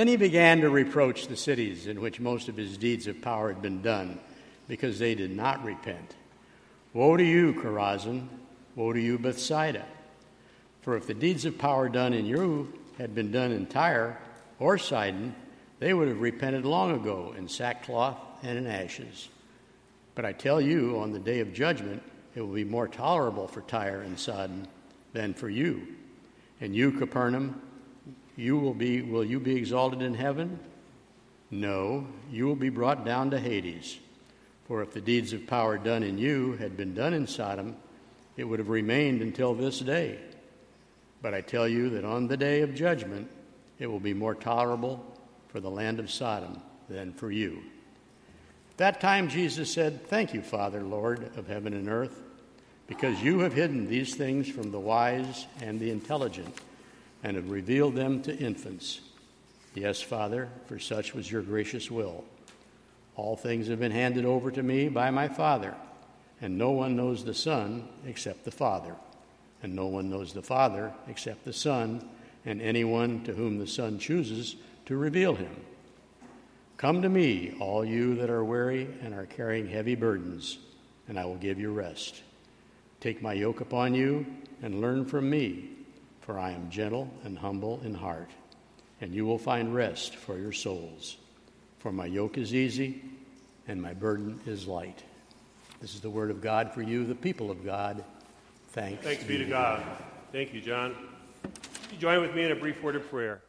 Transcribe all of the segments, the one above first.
Then he began to reproach the cities in which most of his deeds of power had been done, because they did not repent. Woe to you, Chorazin! Woe to you, Bethsaida! For if the deeds of power done in you had been done in Tyre or Sidon, they would have repented long ago in sackcloth and in ashes. But I tell you, on the day of judgment, it will be more tolerable for Tyre and Sidon than for you. And you, Capernaum, you will be will you be exalted in heaven? No, you will be brought down to Hades. For if the deeds of power done in you had been done in Sodom, it would have remained until this day. But I tell you that on the day of judgment, it will be more tolerable for the land of Sodom than for you. At that time, Jesus said, Thank you, Father, Lord of heaven and earth, because you have hidden these things from the wise and the intelligent and have revealed them to infants. Yes, Father, for such was your gracious will. All things have been handed over to me by my Father, and no one knows the Son except the Father, and no one knows the Father except the Son, and anyone to whom the Son chooses to reveal him. Come to me, all you that are weary and are carrying heavy burdens, and I will give you rest. Take my yoke upon you and learn from me for I am gentle and humble in heart, and you will find rest for your souls. For my yoke is easy and my burden is light. This is the word of God for you, the people of God. Thanks, Thanks be to God. God. Thank you, John. You join with me in a brief word of prayer.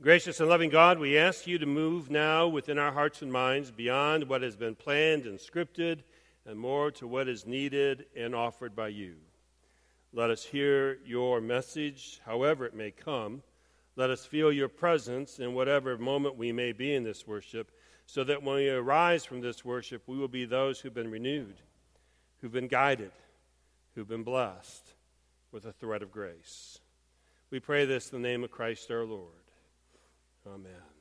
Gracious and loving God, we ask you to move now within our hearts and minds beyond what has been planned and scripted and more to what is needed and offered by you. Let us hear your message, however it may come. Let us feel your presence in whatever moment we may be in this worship, so that when we arise from this worship, we will be those who've been renewed, who've been guided, who've been blessed with a thread of grace. We pray this in the name of Christ our Lord. Amen.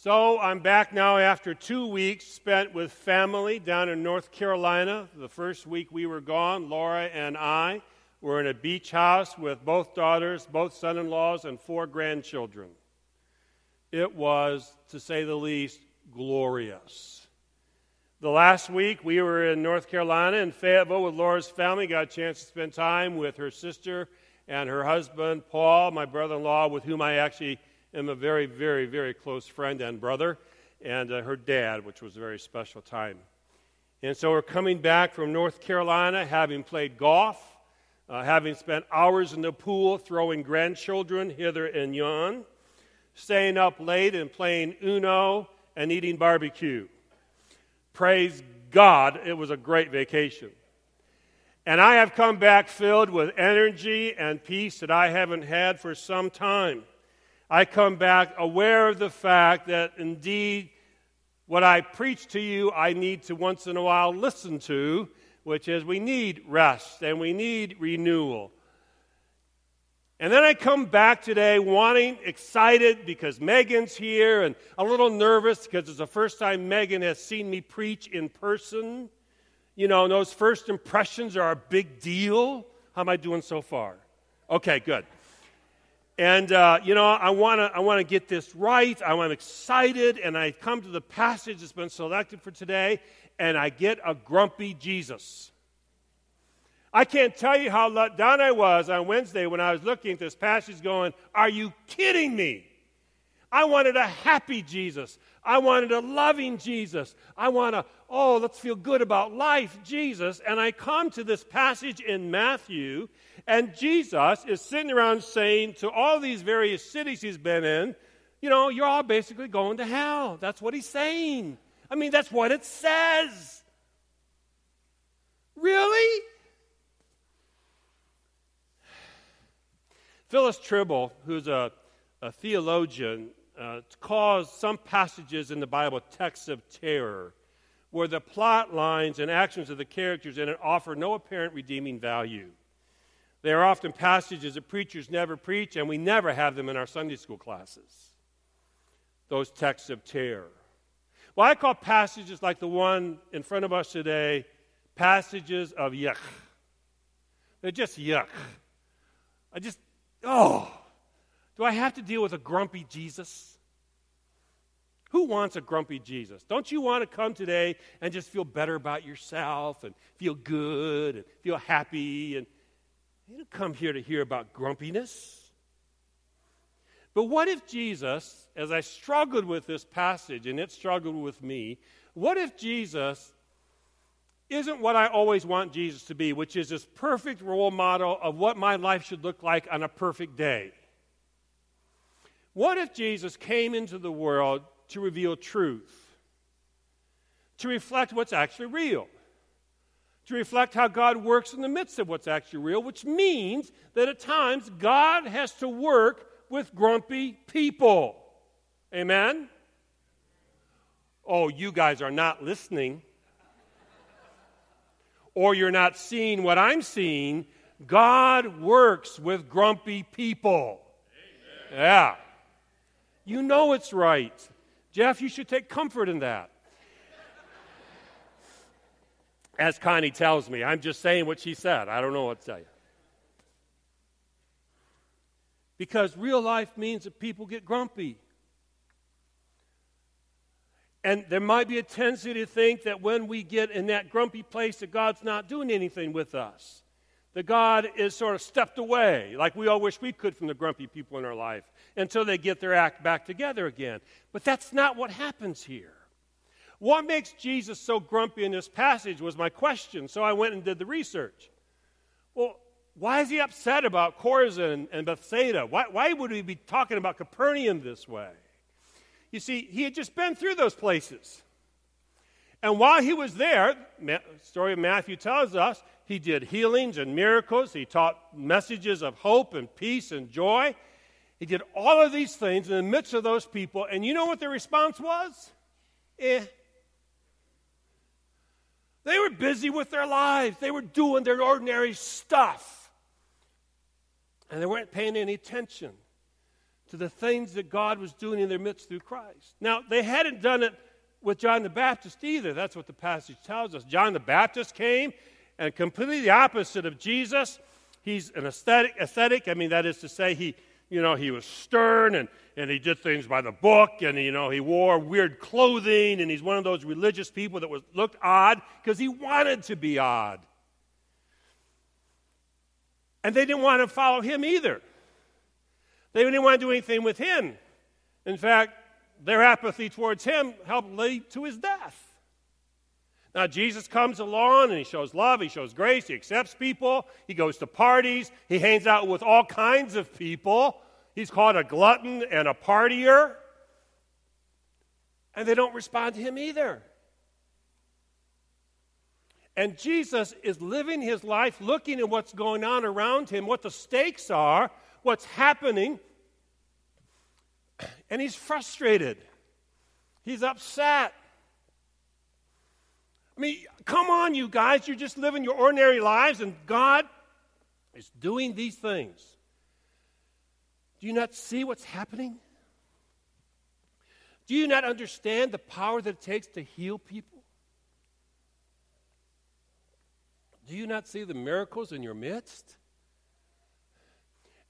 So I'm back now after two weeks spent with family down in North Carolina. The first week we were gone, Laura and I were in a beach house with both daughters, both son in laws, and four grandchildren. It was, to say the least, glorious. The last week we were in North Carolina in Fayetteville with Laura's family, got a chance to spend time with her sister and her husband, Paul, my brother in law, with whom I actually am a very, very, very close friend and brother, and uh, her dad, which was a very special time. And so we're coming back from North Carolina, having played golf, uh, having spent hours in the pool throwing grandchildren hither and yon, staying up late and playing Uno and eating barbecue. Praise God, it was a great vacation. And I have come back filled with energy and peace that I haven't had for some time. I come back aware of the fact that indeed what I preach to you, I need to once in a while listen to, which is we need rest and we need renewal. And then I come back today wanting, excited because Megan's here and a little nervous because it's the first time Megan has seen me preach in person. You know, those first impressions are a big deal. How am I doing so far? Okay, good. And, uh, you know, I want to I wanna get this right. I'm excited, and I come to the passage that's been selected for today, and I get a grumpy Jesus. I can't tell you how let down I was on Wednesday when I was looking at this passage going, Are you kidding me? I wanted a happy Jesus. I wanted a loving Jesus. I want a, oh, let's feel good about life, Jesus. And I come to this passage in Matthew, and Jesus is sitting around saying to all these various cities he's been in, you know, you're all basically going to hell. That's what he's saying. I mean, that's what it says. Really? Phyllis Trible, who's a, a theologian, uh, calls some passages in the Bible texts of terror, where the plot lines and actions of the characters in it offer no apparent redeeming value. They are often passages that preachers never preach, and we never have them in our Sunday school classes. Those texts of terror. Well, I call passages like the one in front of us today passages of yuck. They're just yuck. I just, Oh, do I have to deal with a grumpy Jesus? Who wants a grumpy Jesus? Don't you want to come today and just feel better about yourself and feel good and feel happy? And you don't come here to hear about grumpiness. But what if Jesus, as I struggled with this passage and it struggled with me, what if Jesus isn't what I always want Jesus to be, which is this perfect role model of what my life should look like on a perfect day? What if Jesus came into the world to reveal truth, to reflect what's actually real, to reflect how God works in the midst of what's actually real, which means that at times God has to work with grumpy people. Amen? Oh, you guys are not listening. Or you're not seeing what I'm seeing. God works with grumpy people. Amen. Yeah. You know it's right. Jeff, you should take comfort in that. As Connie tells me, I'm just saying what she said. I don't know what to tell you. Because real life means that people get grumpy. And there might be a tendency to think that when we get in that grumpy place, that God's not doing anything with us. That God is sort of stepped away, like we all wish we could from the grumpy people in our life until they get their act back together again. But that's not what happens here. What makes Jesus so grumpy in this passage was my question, so I went and did the research. Well, why is he upset about Chorazin and Bethsaida? Why, why would he be talking about Capernaum this way? You see, he had just been through those places. And while he was there, the story of Matthew tells us, he did healings and miracles. He taught messages of hope and peace and joy. He did all of these things in the midst of those people, and you know what their response was? Eh. They were busy with their lives, they were doing their ordinary stuff. And they weren't paying any attention to the things that God was doing in their midst through Christ. Now, they hadn't done it with John the Baptist either. That's what the passage tells us. John the Baptist came, and completely the opposite of Jesus. He's an aesthetic, aesthetic. I mean, that is to say, he you know, he was stern and, and he did things by the book and, you know, he wore weird clothing and he's one of those religious people that was, looked odd because he wanted to be odd. And they didn't want to follow him either. They didn't want to do anything with him. In fact, their apathy towards him helped lead to his death. Now, Jesus comes along and he shows love, he shows grace, he accepts people, he goes to parties, he hangs out with all kinds of people. He's called a glutton and a partier. And they don't respond to him either. And Jesus is living his life looking at what's going on around him, what the stakes are, what's happening. And he's frustrated. He's upset. I mean, come on, you guys. You're just living your ordinary lives, and God is doing these things. Do you not see what's happening? Do you not understand the power that it takes to heal people? Do you not see the miracles in your midst?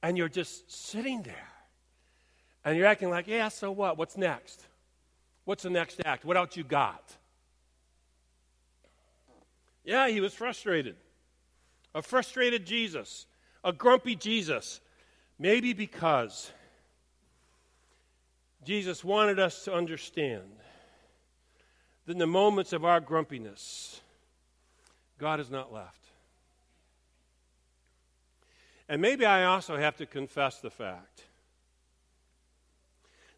And you're just sitting there. And you're acting like, yeah, so what? What's next? What's the next act? What else you got? Yeah, he was frustrated. A frustrated Jesus, a grumpy Jesus. Maybe because Jesus wanted us to understand that in the moments of our grumpiness, God has not left. And maybe I also have to confess the fact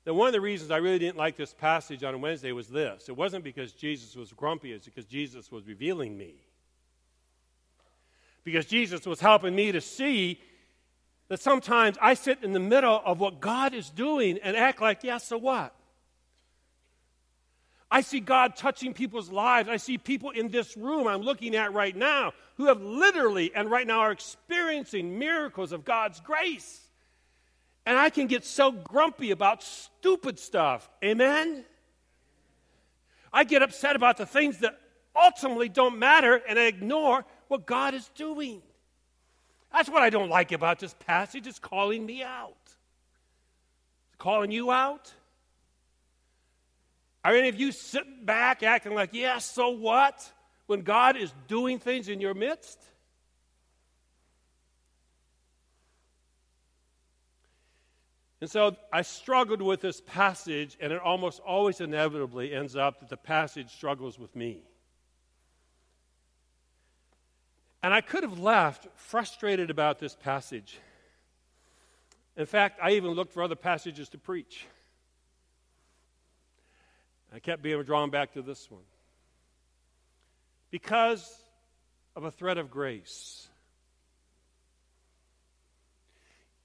that one of the reasons I really didn't like this passage on Wednesday was this. It wasn't because Jesus was grumpy, it's because Jesus was revealing me. Because Jesus was helping me to see that sometimes I sit in the middle of what God is doing and act like, yeah, so what? I see God touching people's lives. I see people in this room I'm looking at right now who have literally and right now are experiencing miracles of God's grace. And I can get so grumpy about stupid stuff. Amen? I get upset about the things that ultimately don't matter and I ignore what God is doing. That's what I don't like about this passage. It's calling me out. It's calling you out. Are any of you sitting back acting like, yeah, so what? When God is doing things in your midst? And so I struggled with this passage, and it almost always inevitably ends up that the passage struggles with me. And I could have left frustrated about this passage. In fact, I even looked for other passages to preach. I kept being drawn back to this one. Because of a thread of grace.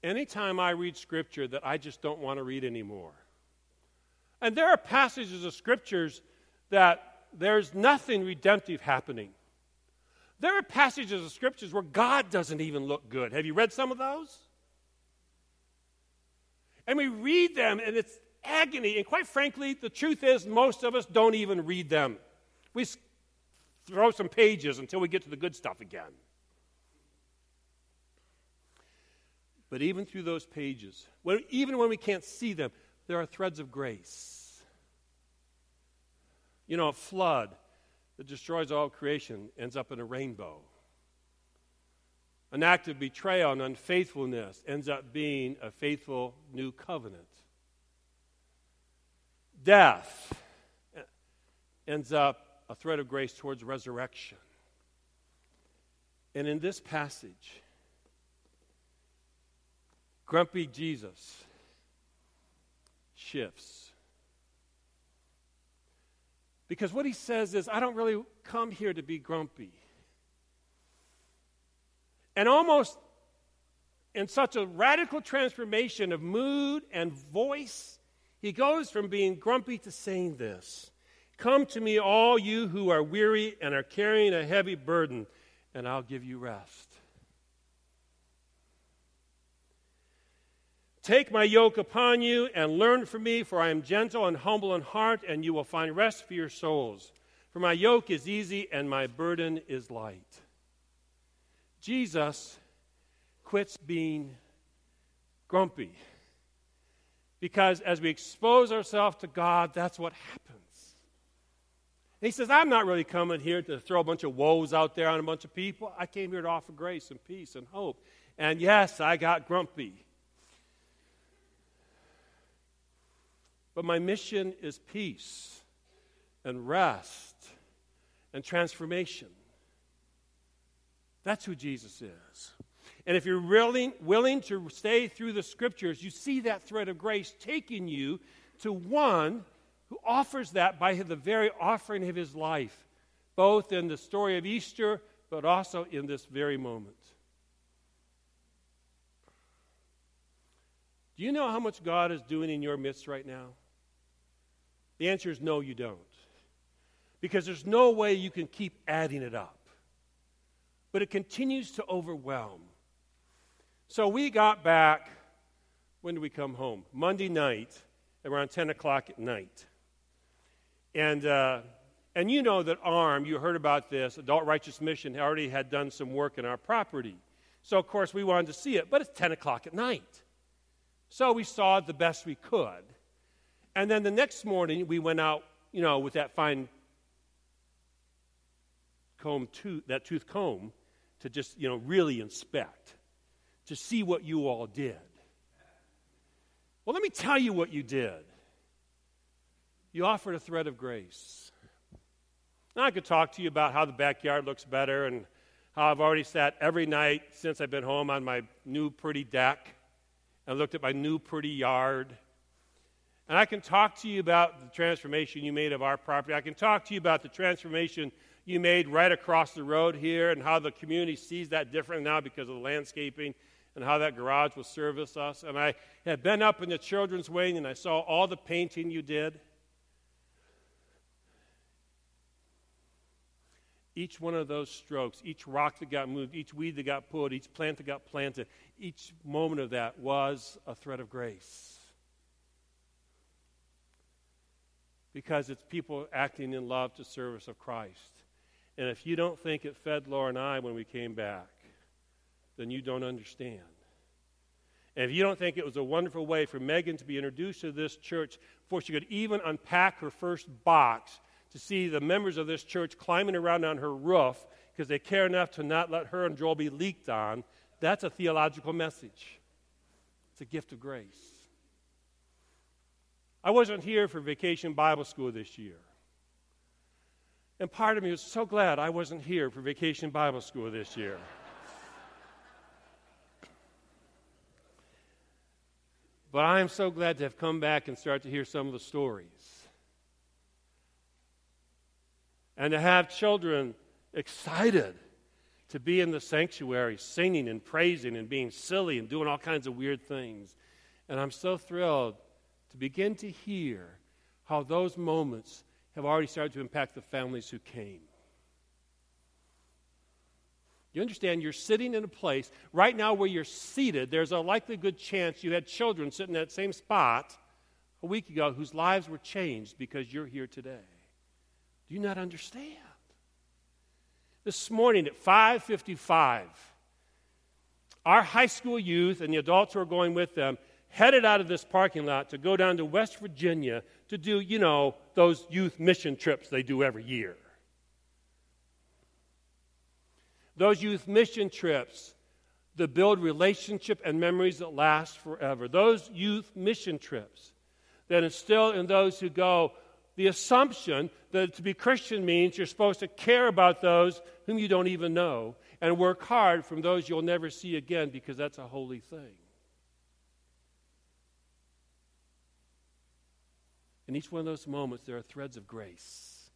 Anytime I read scripture that I just don't want to read anymore. And there are passages of scriptures that there's nothing redemptive happening. There are passages of scriptures where God doesn't even look good. Have you read some of those? And we read them, and it's agony. And quite frankly, the truth is, most of us don't even read them. We throw some pages until we get to the good stuff again. But even through those pages, when, even when we can't see them, there are threads of grace. You know, a flood that destroys all creation ends up in a rainbow. An act of betrayal and unfaithfulness ends up being a faithful new covenant. Death ends up a thread of grace towards resurrection. And in this passage, grumpy Jesus shifts because what he says is, I don't really come here to be grumpy. And almost in such a radical transformation of mood and voice, he goes from being grumpy to saying this Come to me, all you who are weary and are carrying a heavy burden, and I'll give you rest. Take my yoke upon you and learn from me, for I am gentle and humble in heart, and you will find rest for your souls. For my yoke is easy and my burden is light. Jesus quits being grumpy. Because as we expose ourselves to God, that's what happens. he says, I'm not really coming here to throw a bunch of woes out there on a bunch of people. I came here to offer grace and peace and hope. And yes, I got grumpy. But my mission is peace and rest and transformation. That's who Jesus is. And if you're really willing to stay through the scriptures, you see that thread of grace taking you to one who offers that by the very offering of his life, both in the story of Easter, but also in this very moment. Do you know how much God is doing in your midst right now? The answer is no, you don't. Because there's no way you can keep adding it up. But it continues to overwhelm. So we got back, when did we come home? Monday night, around 10 o'clock at night. And, uh, and you know that ARM, you heard about this, Adult Righteous Mission already had done some work in our property. So, of course, we wanted to see it, but it's 10 o'clock at night. So we saw it the best we could. And then the next morning, we went out, you know, with that fine comb, tooth, that tooth comb, to just, you know, really inspect, to see what you all did. Well, let me tell you what you did. You offered a thread of grace. Now, I could talk to you about how the backyard looks better and how I've already sat every night since I've been home on my new pretty deck and looked at my new pretty yard and I can talk to you about the transformation you made of our property. I can talk to you about the transformation you made right across the road here and how the community sees that different now because of the landscaping and how that garage will service us. And I had been up in the children's wing and I saw all the painting you did. Each one of those strokes, each rock that got moved, each weed that got pulled, each plant that got planted, each moment of that was a thread of grace. Because it's people acting in love to service of Christ. And if you don't think it fed Laura and I when we came back, then you don't understand. And if you don't think it was a wonderful way for Megan to be introduced to this church before she could even unpack her first box to see the members of this church climbing around on her roof because they care enough to not let her and Joel be leaked on, that's a theological message. It's a gift of grace. I wasn't here for vacation Bible school this year. And part of me was so glad I wasn't here for vacation Bible school this year. but I am so glad to have come back and start to hear some of the stories. And to have children excited to be in the sanctuary singing and praising and being silly and doing all kinds of weird things. And I'm so thrilled to begin to hear how those moments have already started to impact the families who came. You understand, you're sitting in a place right now where you're seated. There's a likely good chance you had children sitting in that same spot a week ago whose lives were changed because you're here today. Do you not understand? This morning at 5:55, our high school youth and the adults who are going with them headed out of this parking lot to go down to West Virginia to do, you know, those youth mission trips they do every year. Those youth mission trips that build relationship and memories that last forever. Those youth mission trips that instill in those who go the assumption that to be Christian means you're supposed to care about those whom you don't even know and work hard from those you'll never see again because that's a holy thing. In each one of those moments, there are threads of grace.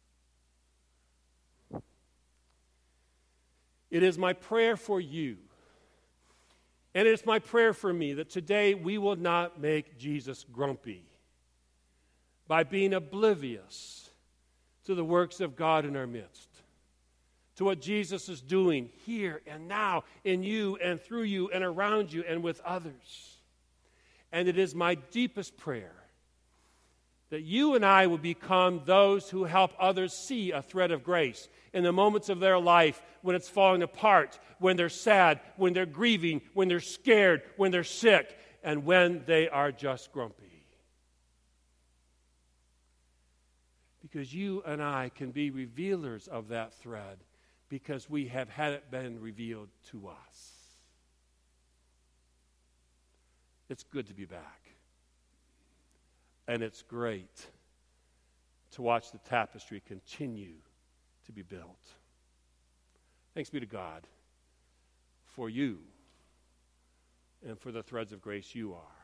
It is my prayer for you, and it's my prayer for me that today we will not make Jesus grumpy by being oblivious to the works of God in our midst, to what Jesus is doing here and now in you and through you and around you and with others. And it is my deepest prayer that you and I will become those who help others see a thread of grace in the moments of their life when it's falling apart, when they're sad, when they're grieving, when they're scared, when they're sick, and when they are just grumpy. because you and I can be revealers of that thread because we have had it been revealed to us. It's good to be back. And it's great to watch the tapestry continue to be built. Thanks be to God for you and for the threads of grace you are.